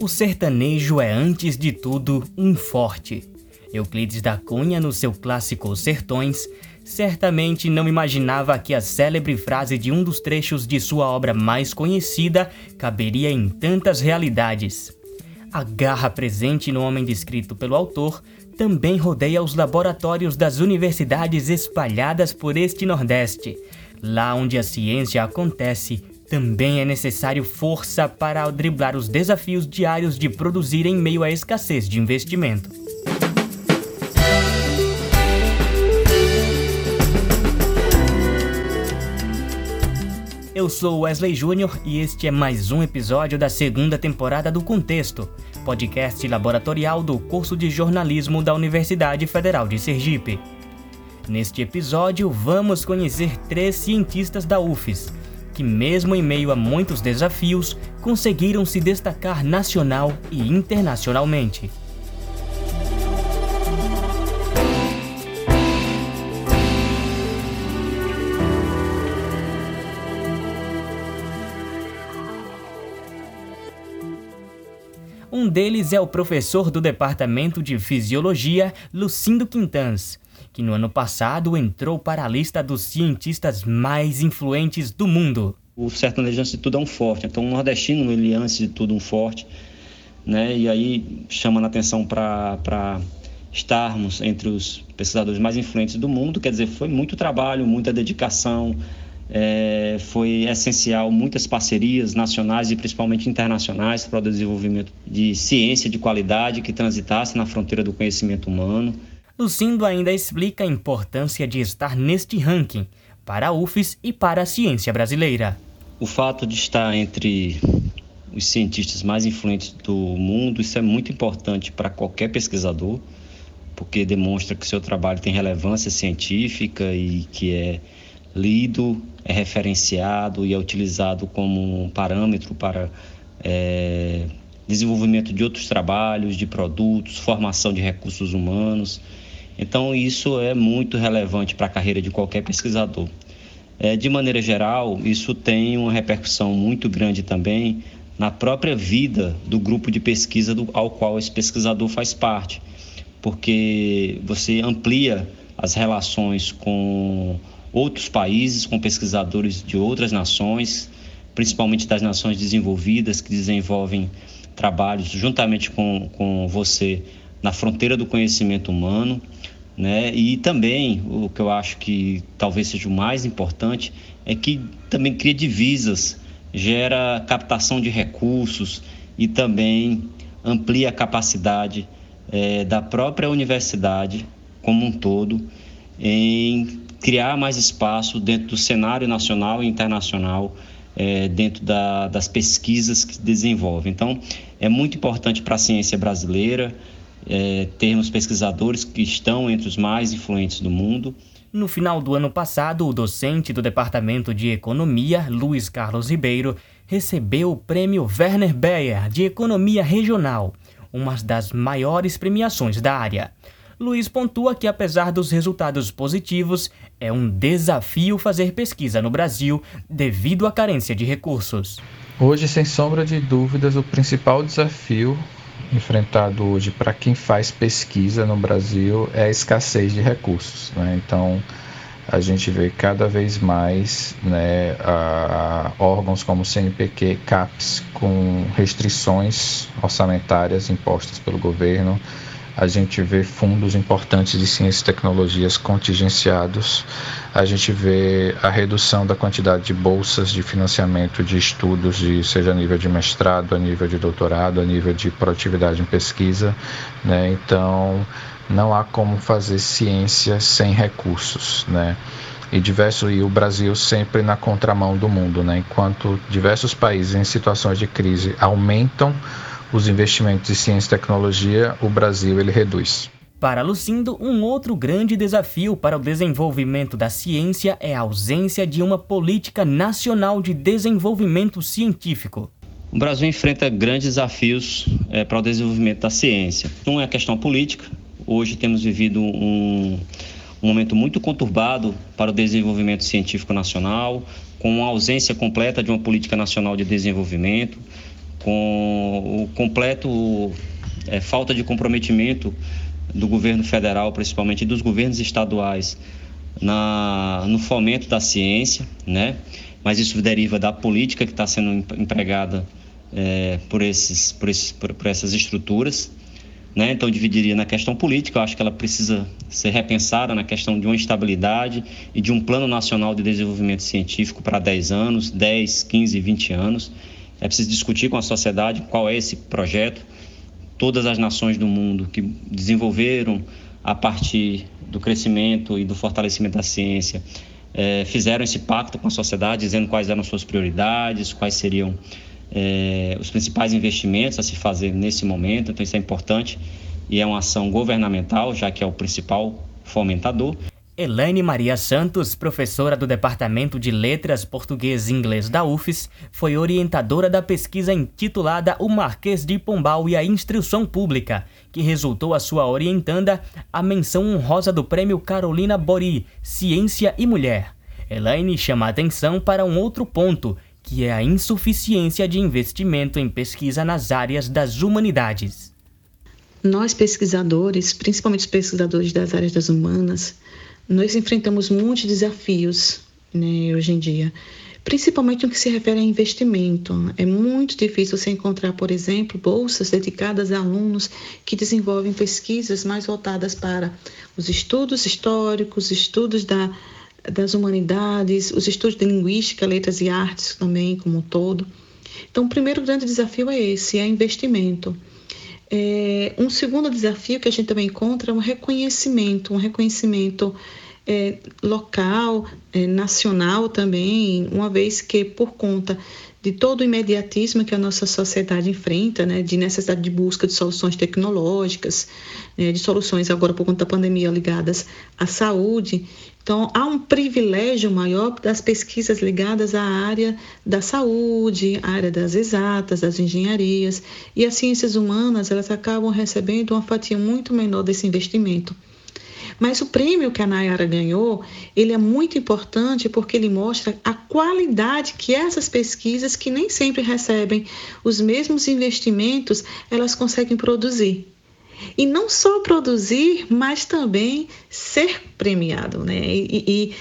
O sertanejo é, antes de tudo, um forte. Euclides da Cunha, no seu clássico Sertões, certamente não imaginava que a célebre frase de um dos trechos de sua obra mais conhecida caberia em tantas realidades. A garra presente no homem descrito pelo autor também rodeia os laboratórios das universidades espalhadas por este Nordeste. Lá onde a ciência acontece, também é necessário força para driblar os desafios diários de produzir em meio à escassez de investimento. Eu sou Wesley Júnior e este é mais um episódio da segunda temporada do Contexto, podcast laboratorial do curso de jornalismo da Universidade Federal de Sergipe. Neste episódio, vamos conhecer três cientistas da UFES, que, mesmo em meio a muitos desafios, conseguiram se destacar nacional e internacionalmente. Um deles é o professor do Departamento de Fisiologia, Lucindo Quintans, que no ano passado entrou para a lista dos cientistas mais influentes do mundo. O sertanejo, antes de tudo, é um forte. Então, o nordestino, ele, antes de tudo, um forte. Né? E aí, chamando a atenção para estarmos entre os pesquisadores mais influentes do mundo, quer dizer, foi muito trabalho, muita dedicação, é, foi essencial muitas parcerias nacionais e principalmente internacionais para o desenvolvimento de ciência de qualidade que transitasse na fronteira do conhecimento humano. Lucindo ainda explica a importância de estar neste ranking para a UFES e para a ciência brasileira. O fato de estar entre os cientistas mais influentes do mundo, isso é muito importante para qualquer pesquisador, porque demonstra que seu trabalho tem relevância científica e que é lido, é referenciado e é utilizado como um parâmetro para é, desenvolvimento de outros trabalhos, de produtos, formação de recursos humanos. Então, isso é muito relevante para a carreira de qualquer pesquisador. É, de maneira geral, isso tem uma repercussão muito grande também na própria vida do grupo de pesquisa do, ao qual esse pesquisador faz parte, porque você amplia as relações com outros países, com pesquisadores de outras nações, principalmente das nações desenvolvidas, que desenvolvem trabalhos juntamente com, com você na fronteira do conhecimento humano. Né? E também, o que eu acho que talvez seja o mais importante, é que também cria divisas, gera captação de recursos e também amplia a capacidade é, da própria universidade como um todo em criar mais espaço dentro do cenário nacional e internacional, é, dentro da, das pesquisas que desenvolve. Então, é muito importante para a ciência brasileira é, termos pesquisadores que estão entre os mais influentes do mundo. No final do ano passado, o docente do Departamento de Economia, Luiz Carlos Ribeiro, recebeu o prêmio Werner Beyer de Economia Regional, uma das maiores premiações da área. Luiz pontua que, apesar dos resultados positivos, é um desafio fazer pesquisa no Brasil devido à carência de recursos. Hoje, sem sombra de dúvidas, o principal desafio enfrentado hoje para quem faz pesquisa no Brasil é a escassez de recursos. Né? Então, a gente vê cada vez mais né, a, a órgãos como CNPq, CAPES, com restrições orçamentárias impostas pelo governo a gente vê fundos importantes de ciências e tecnologias contingenciados, a gente vê a redução da quantidade de bolsas de financiamento de estudos, de, seja a nível de mestrado, a nível de doutorado, a nível de produtividade em pesquisa. Né? Então, não há como fazer ciência sem recursos. Né? e diversos e o Brasil sempre na contramão do mundo, né? Enquanto diversos países em situações de crise aumentam os investimentos em ciência e tecnologia, o Brasil ele reduz. Para Lucindo, um outro grande desafio para o desenvolvimento da ciência é a ausência de uma política nacional de desenvolvimento científico. O Brasil enfrenta grandes desafios é, para o desenvolvimento da ciência. Um é a questão política. Hoje temos vivido um, um momento muito conturbado para o desenvolvimento científico nacional, com a ausência completa de uma política nacional de desenvolvimento, com completo é, falta de comprometimento do governo federal, principalmente dos governos estaduais, na, no fomento da ciência, né? Mas isso deriva da política que está sendo empregada é, por, esses, por, esses, por, por essas estruturas. Né? Então, dividiria na questão política, eu acho que ela precisa ser repensada na questão de uma estabilidade e de um plano nacional de desenvolvimento científico para 10 anos, 10, 15, 20 anos. É preciso discutir com a sociedade qual é esse projeto. Todas as nações do mundo que desenvolveram a partir do crescimento e do fortalecimento da ciência é, fizeram esse pacto com a sociedade, dizendo quais eram suas prioridades, quais seriam é, os principais investimentos a se fazer nesse momento, então isso é importante e é uma ação governamental, já que é o principal fomentador. Elaine Maria Santos, professora do Departamento de Letras Português e Inglês da UFES, foi orientadora da pesquisa intitulada O Marquês de Pombal e a Instrução Pública, que resultou a sua orientanda a menção honrosa do Prêmio Carolina Bori, Ciência e Mulher. Elaine chama a atenção para um outro ponto, que é a insuficiência de investimento em pesquisa nas áreas das humanidades. Nós, pesquisadores, principalmente os pesquisadores das áreas das humanas, nós enfrentamos muitos desafios né, hoje em dia, principalmente no que se refere a investimento. É muito difícil você encontrar, por exemplo, bolsas dedicadas a alunos que desenvolvem pesquisas mais voltadas para os estudos históricos, estudos da das humanidades, os estudos de linguística, letras e artes também, como um todo. Então, o primeiro grande desafio é esse, é investimento. É, um segundo desafio que a gente também encontra é um reconhecimento, um reconhecimento é, local, é, nacional também, uma vez que por conta de todo o imediatismo que a nossa sociedade enfrenta, né, de necessidade de busca de soluções tecnológicas, né, de soluções agora por conta da pandemia ligadas à saúde. Então, há um privilégio maior das pesquisas ligadas à área da saúde, à área das exatas, das engenharias, e as ciências humanas, elas acabam recebendo uma fatia muito menor desse investimento. Mas o prêmio que a Nayara ganhou, ele é muito importante porque ele mostra a qualidade que essas pesquisas, que nem sempre recebem os mesmos investimentos, elas conseguem produzir. E não só produzir, mas também ser premiado, né? E, e,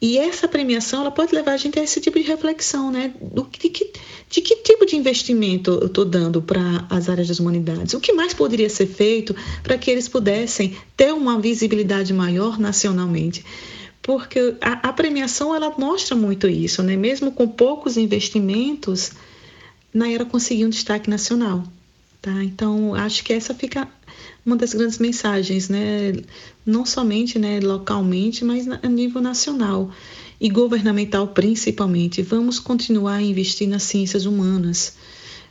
e essa premiação ela pode levar a gente a esse tipo de reflexão, né? Do, de, que, de que tipo de investimento eu estou dando para as áreas das humanidades? O que mais poderia ser feito para que eles pudessem ter uma visibilidade maior nacionalmente? Porque a, a premiação ela mostra muito isso, né? Mesmo com poucos investimentos, Naira conseguiu um destaque nacional. Tá? Então, acho que essa fica uma das grandes mensagens, né? não somente né, localmente, mas a nível nacional e governamental principalmente. Vamos continuar a investir nas ciências humanas.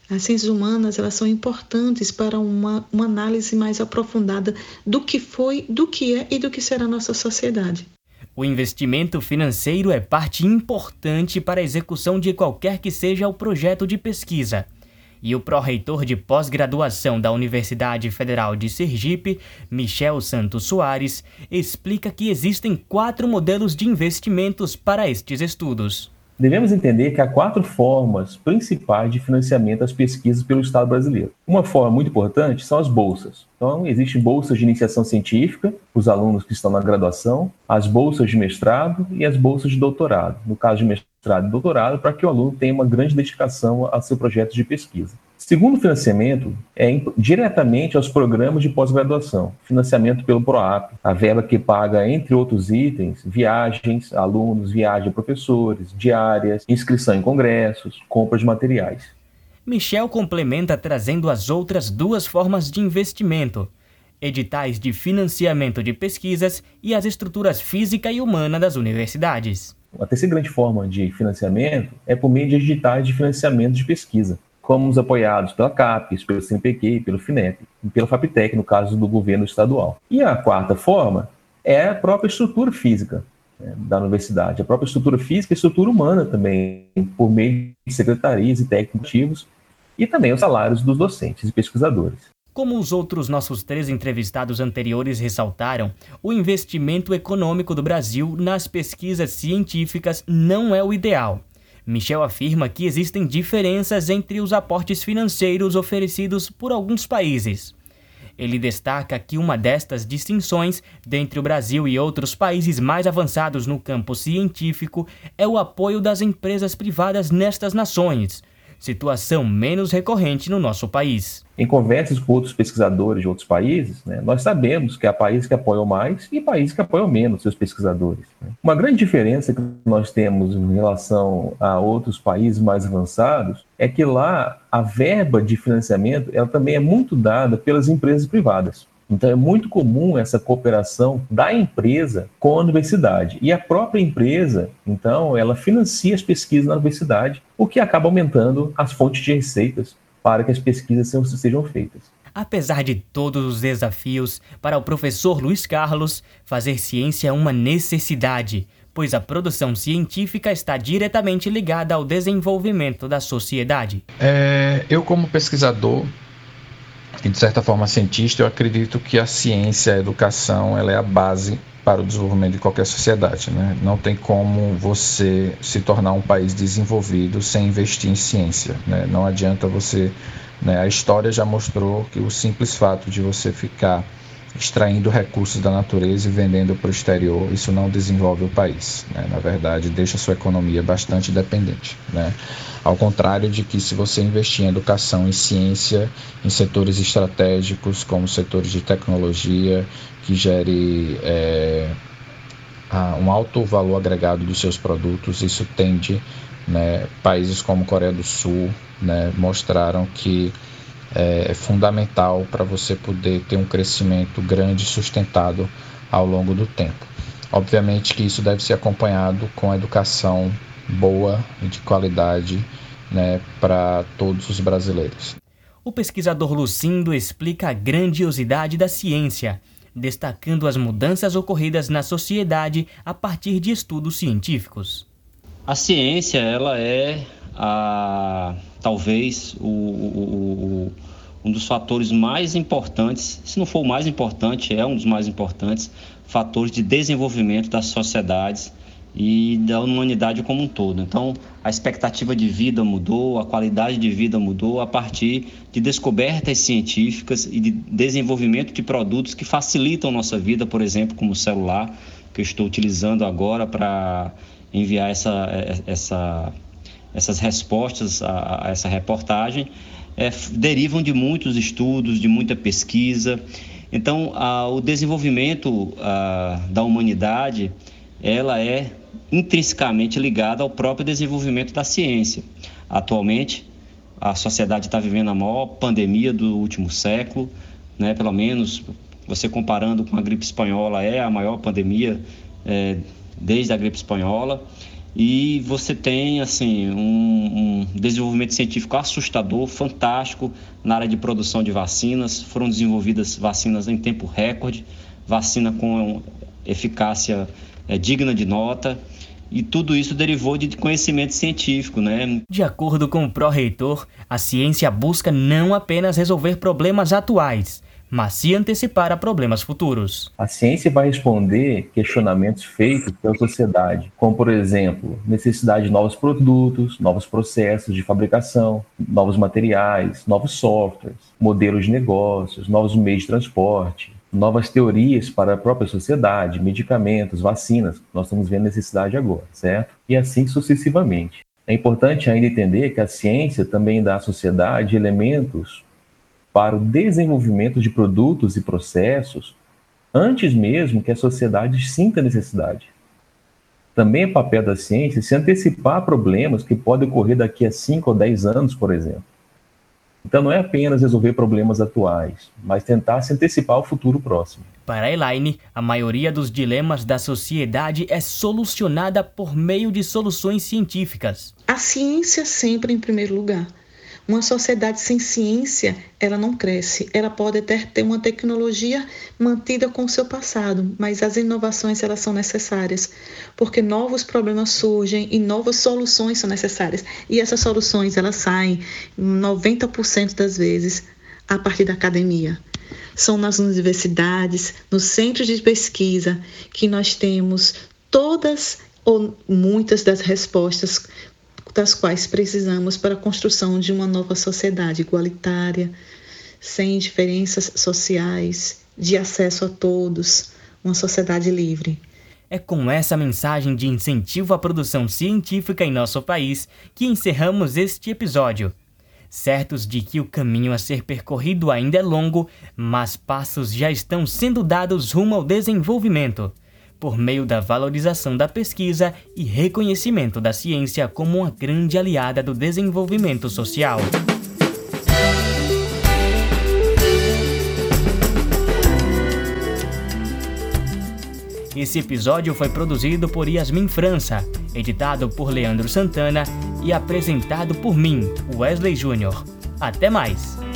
As ciências humanas elas são importantes para uma, uma análise mais aprofundada do que foi, do que é e do que será a nossa sociedade. O investimento financeiro é parte importante para a execução de qualquer que seja o projeto de pesquisa e o pró-reitor de pós-graduação da Universidade Federal de Sergipe, Michel Santos Soares, explica que existem quatro modelos de investimentos para estes estudos. Devemos entender que há quatro formas principais de financiamento das pesquisas pelo Estado brasileiro. Uma forma muito importante são as bolsas. Então, existem bolsas de iniciação científica, os alunos que estão na graduação, as bolsas de mestrado e as bolsas de doutorado. No caso de mestrado e doutorado, para que o aluno tenha uma grande dedicação a seu projeto de pesquisa. Segundo financiamento é diretamente aos programas de pós-graduação, financiamento pelo PROAP, a verba que paga, entre outros itens, viagens, alunos, viagem professores, diárias, inscrição em congressos, compra de materiais. Michel complementa trazendo as outras duas formas de investimento, editais de financiamento de pesquisas e as estruturas física e humana das universidades. A terceira grande forma de financiamento é por meio de editais de financiamento de pesquisa como os apoiados pela CAPES, pelo CNPq, pelo FINEP e pela FAPTEC, no caso do governo estadual. E a quarta forma é a própria estrutura física né, da universidade, a própria estrutura física e estrutura humana também, por meio de secretarias e técnicos e também os salários dos docentes e pesquisadores. Como os outros nossos três entrevistados anteriores ressaltaram, o investimento econômico do Brasil nas pesquisas científicas não é o ideal. Michel afirma que existem diferenças entre os aportes financeiros oferecidos por alguns países. Ele destaca que uma destas distinções dentre o Brasil e outros países mais avançados no campo científico é o apoio das empresas privadas nestas nações, situação menos recorrente no nosso país. Em conversas com outros pesquisadores de outros países, né, nós sabemos que há países que apoiam mais e países que apoiam menos seus pesquisadores. Né. Uma grande diferença que nós temos em relação a outros países mais avançados é que lá a verba de financiamento ela também é muito dada pelas empresas privadas. Então é muito comum essa cooperação da empresa com a universidade. E a própria empresa, então, ela financia as pesquisas na universidade, o que acaba aumentando as fontes de receitas para que as pesquisas sejam feitas. Apesar de todos os desafios, para o professor Luiz Carlos, fazer ciência é uma necessidade, pois a produção científica está diretamente ligada ao desenvolvimento da sociedade. É, eu, como pesquisador, e de certa forma cientista, eu acredito que a ciência, a educação, ela é a base para o desenvolvimento de qualquer sociedade. Né? Não tem como você se tornar um país desenvolvido sem investir em ciência. Né? Não adianta você. Né? A história já mostrou que o simples fato de você ficar extraindo recursos da natureza e vendendo para o exterior, isso não desenvolve o país. Né? Na verdade, deixa a sua economia bastante dependente. Né? Ao contrário de que se você investir em educação e ciência, em setores estratégicos, como setores de tecnologia, que gere é, um alto valor agregado dos seus produtos, isso tende, né, países como Coreia do Sul né, mostraram que é, é fundamental para você poder ter um crescimento grande e sustentado ao longo do tempo. Obviamente que isso deve ser acompanhado com educação boa e de qualidade né, para todos os brasileiros. O pesquisador Lucindo explica a grandiosidade da ciência, destacando as mudanças ocorridas na sociedade a partir de estudos científicos. A ciência, ela é a, talvez o, o, o, um dos fatores mais importantes, se não for o mais importante, é um dos mais importantes fatores de desenvolvimento das sociedades e da humanidade como um todo. Então, a expectativa de vida mudou, a qualidade de vida mudou a partir de descobertas científicas e de desenvolvimento de produtos que facilitam nossa vida, por exemplo, como o celular, que eu estou utilizando agora para enviar essa, essa, essas respostas a, a essa reportagem, é, derivam de muitos estudos, de muita pesquisa. Então, a, o desenvolvimento a, da humanidade ela é intrinsecamente ligada ao próprio desenvolvimento da ciência. Atualmente, a sociedade está vivendo a maior pandemia do último século, né? pelo menos você comparando com a gripe espanhola, é a maior pandemia é, desde a gripe espanhola. E você tem assim um, um, desenvolvimento científico assustador, fantástico na área de produção de vacinas. Foram desenvolvidas vacinas em tempo recorde, vacina com eficácia é, digna de nota. E tudo isso derivou de conhecimento científico, né? De acordo com o pró-reitor, a ciência busca não apenas resolver problemas atuais, mas se antecipar a problemas futuros. A ciência vai responder questionamentos feitos pela sociedade, como, por exemplo, necessidade de novos produtos, novos processos de fabricação, novos materiais, novos softwares, modelos de negócios, novos meios de transporte, novas teorias para a própria sociedade, medicamentos, vacinas, nós estamos vendo necessidade agora, certo? E assim sucessivamente. É importante ainda entender que a ciência também dá à sociedade elementos para o desenvolvimento de produtos e processos antes mesmo que a sociedade sinta necessidade. Também é papel da ciência se antecipar problemas que podem ocorrer daqui a 5 ou 10 anos, por exemplo. Então não é apenas resolver problemas atuais, mas tentar se antecipar ao futuro próximo. Para Elaine, a maioria dos dilemas da sociedade é solucionada por meio de soluções científicas. A ciência sempre em primeiro lugar. Uma sociedade sem ciência, ela não cresce. Ela pode até ter uma tecnologia mantida com o seu passado, mas as inovações elas são necessárias, porque novos problemas surgem e novas soluções são necessárias. E essas soluções elas saem 90% das vezes a partir da academia. São nas universidades, nos centros de pesquisa que nós temos todas ou muitas das respostas das quais precisamos para a construção de uma nova sociedade igualitária, sem diferenças sociais, de acesso a todos, uma sociedade livre. É com essa mensagem de incentivo à produção científica em nosso país que encerramos este episódio. Certos de que o caminho a ser percorrido ainda é longo, mas passos já estão sendo dados rumo ao desenvolvimento por meio da valorização da pesquisa e reconhecimento da ciência como uma grande aliada do desenvolvimento social. Esse episódio foi produzido por Yasmin França, editado por Leandro Santana e apresentado por mim, Wesley Júnior. Até mais!